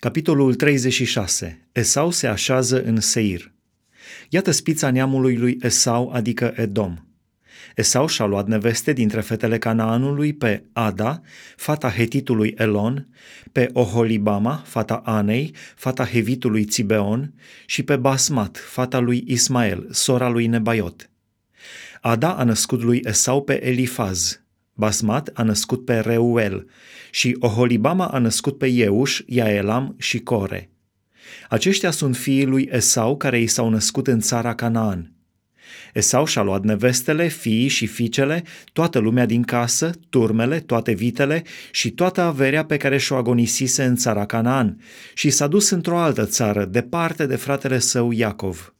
Capitolul 36. Esau se așează în Seir. Iată spița neamului lui Esau, adică Edom. Esau și-a luat neveste dintre fetele Canaanului pe Ada, fata hetitului Elon, pe Oholibama, fata Anei, fata hevitului Țibeon și pe Basmat, fata lui Ismael, sora lui Nebaiot. Ada a născut lui Esau pe Elifaz, Basmat a născut pe Reuel și Oholibama a născut pe Ieuș, Iaelam și Core. Aceștia sunt fiii lui Esau care i s-au născut în țara Canaan. Esau și-a luat nevestele, fiii și fiicele, toată lumea din casă, turmele, toate vitele și toată averea pe care și-o agonisise în țara Canaan și s-a dus într-o altă țară, departe de fratele său Iacov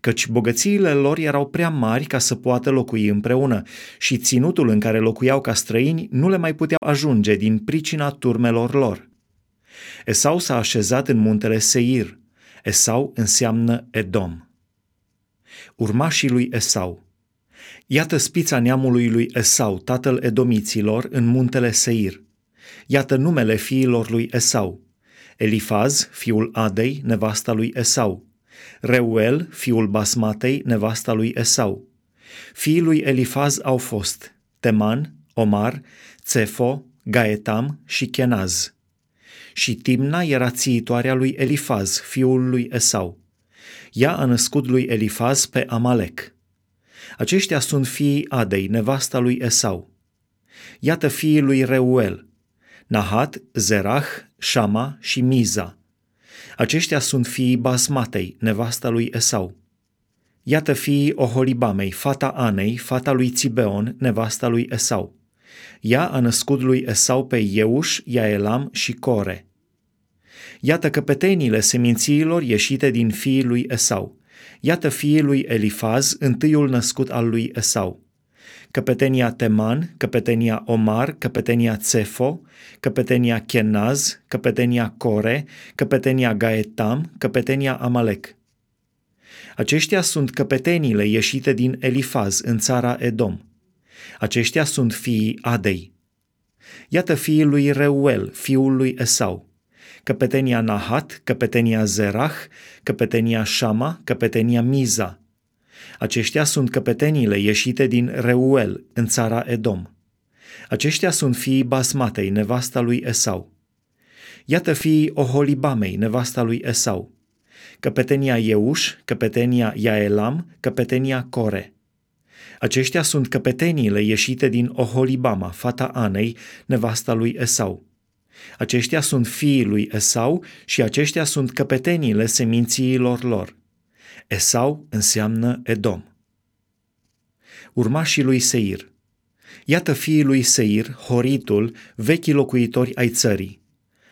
căci bogățiile lor erau prea mari ca să poată locui împreună și ținutul în care locuiau ca străini nu le mai puteau ajunge din pricina turmelor lor. Esau s-a așezat în muntele Seir. Esau înseamnă Edom. Urmașii lui Esau Iată spița neamului lui Esau, tatăl edomiților, în muntele Seir. Iată numele fiilor lui Esau. Elifaz, fiul Adei, nevasta lui Esau. Reuel, fiul Basmatei, nevasta lui Esau. Fiii lui Elifaz au fost Teman, Omar, Cefo, Gaetam și Kenaz. Și Timna era țiitoarea lui Elifaz, fiul lui Esau. Ea a născut lui Elifaz pe Amalek. Aceștia sunt fiii Adei, nevasta lui Esau. Iată fiii lui Reuel, Nahat, Zerah, Shama și Miza. Aceștia sunt fiii Basmatei, nevasta lui Esau. Iată fiii Oholibamei, fata Anei, fata lui Țibeon, nevasta lui Esau. Ea a născut lui Esau pe Ieuș, Iaelam și Core. Iată căpetenile semințiilor ieșite din fiii lui Esau. Iată fiii lui Elifaz, întâiul născut al lui Esau căpetenia Teman, căpetenia Omar, căpetenia Cefo, căpetenia Kenaz, căpetenia Core, căpetenia Gaetam, căpetenia Amalek. Aceștia sunt căpeteniile ieșite din Elifaz în țara Edom. Aceștia sunt fiii Adei. Iată fiii lui Reuel, fiul lui Esau. Căpetenia Nahat, căpetenia Zerah, căpetenia Shama, căpetenia Miza – aceștia sunt căpeteniile ieșite din Reuel, în țara Edom. Aceștia sunt fiii Basmatei, nevasta lui Esau. Iată fiii Oholibamei, nevasta lui Esau. Căpetenia Ieuș, căpetenia Iaelam, căpetenia Core. Aceștia sunt căpeteniile ieșite din Oholibama, fata Anei, nevasta lui Esau. Aceștia sunt fiii lui Esau și aceștia sunt căpeteniile semințiilor lor. Esau înseamnă Edom. Urmașii lui Seir. Iată fiii lui Seir, Horitul, vechi locuitori ai țării.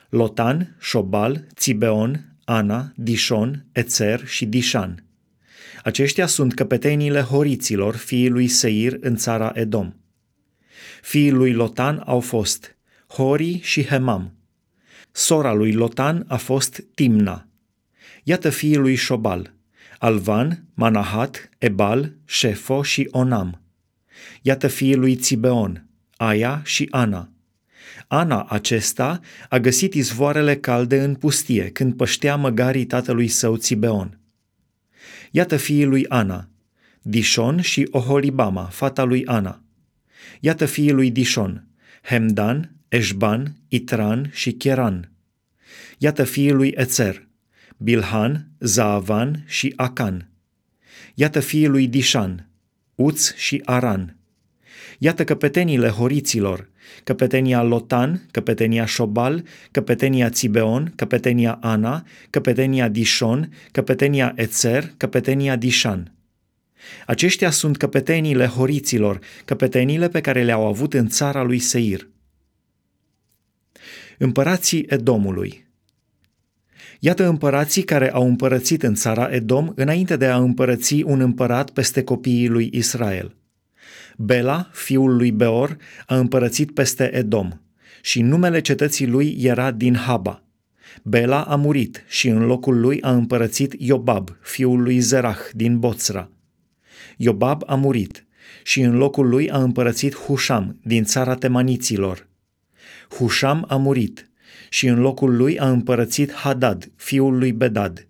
Lotan, Șobal, Țibeon, Ana, Dishon, Ețer și Dishan. Aceștia sunt căpeteniile horiților fiii lui Seir în țara Edom. Fiii lui Lotan au fost Hori și Hemam. Sora lui Lotan a fost Timna. Iată fiii lui Șobal, Alvan, Manahat, Ebal, Șefo și Onam. Iată fiii lui Țibeon, Aia și Ana. Ana acesta a găsit izvoarele calde în pustie când păștea măgarii tatălui său Țibeon. Iată fiii lui Ana, Dishon și Oholibama, fata lui Ana. Iată fiii lui Dishon, Hemdan, Eșban, Itran și Cheran. Iată fiii lui Ețer, Bilhan, Zaavan și Acan. Iată fiii lui Dishan, Uț și Aran. Iată căpetenile horiților, căpetenia Lotan, căpetenia Șobal, căpetenia Țibeon, căpetenia Ana, căpetenia Dishon, căpetenia Ețer, căpetenia Dishan. Aceștia sunt căpeteniile horiților, căpeteniile pe care le-au avut în țara lui Seir. Împărații Edomului Iată împărații care au împărățit în țara Edom înainte de a împărăți un împărat peste copiii lui Israel. Bela, fiul lui Beor, a împărățit peste Edom și numele cetății lui era din Haba. Bela a murit și în locul lui a împărățit Iobab, fiul lui Zerah, din Boțra. Iobab a murit și în locul lui a împărățit Husham, din țara temaniților. Husham a murit și în locul lui a împărățit Hadad, fiul lui Bedad.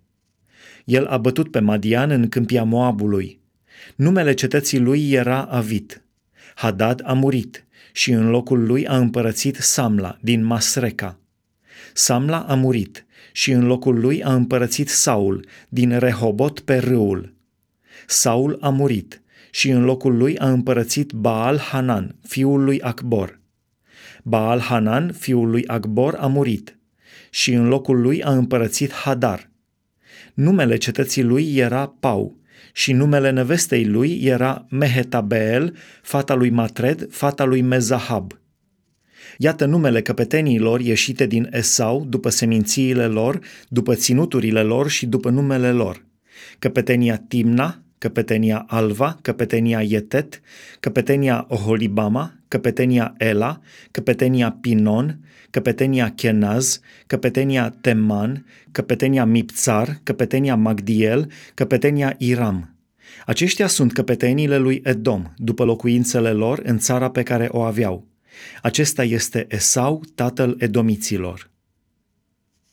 El a bătut pe Madian în câmpia Moabului. Numele cetății lui era Avit. Hadad a murit și în locul lui a împărățit Samla din Masreca. Samla a murit și în locul lui a împărățit Saul din Rehobot pe râul. Saul a murit și în locul lui a împărățit Baal Hanan, fiul lui Acbor. Baal Hanan, fiul lui Acbor, a murit și în locul lui a împărățit Hadar. Numele cetății lui era Pau și numele nevestei lui era Mehetabeel, fata lui Matred, fata lui Mezahab. Iată numele căpeteniilor ieșite din Esau după semințiile lor, după ținuturile lor și după numele lor. Căpetenia Timna, căpetenia Alva, căpetenia Yetet, căpetenia Oholibama, căpetenia Ela, căpetenia Pinon, căpetenia Kenaz, căpetenia Teman, căpetenia Mipțar, căpetenia Magdiel, căpetenia Iram. Aceștia sunt căpeteniile lui Edom, după locuințele lor în țara pe care o aveau. Acesta este Esau, tatăl edomiților.